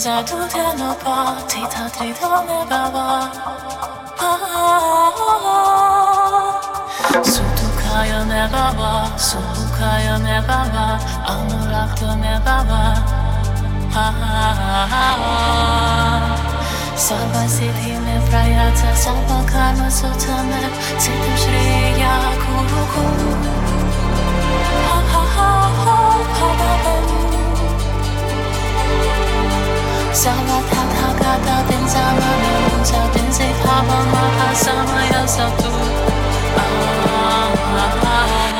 Cause I do tell nobody Ta drido me baba Sudukaya ne baba Sudukaya ne baba Anurakta Sabah sedhime prayata Sabah karma sotame Sedim şriya kuru kuru Ha ha ha ha ha ha ha Sama yang satu ah, ah, ah, ah.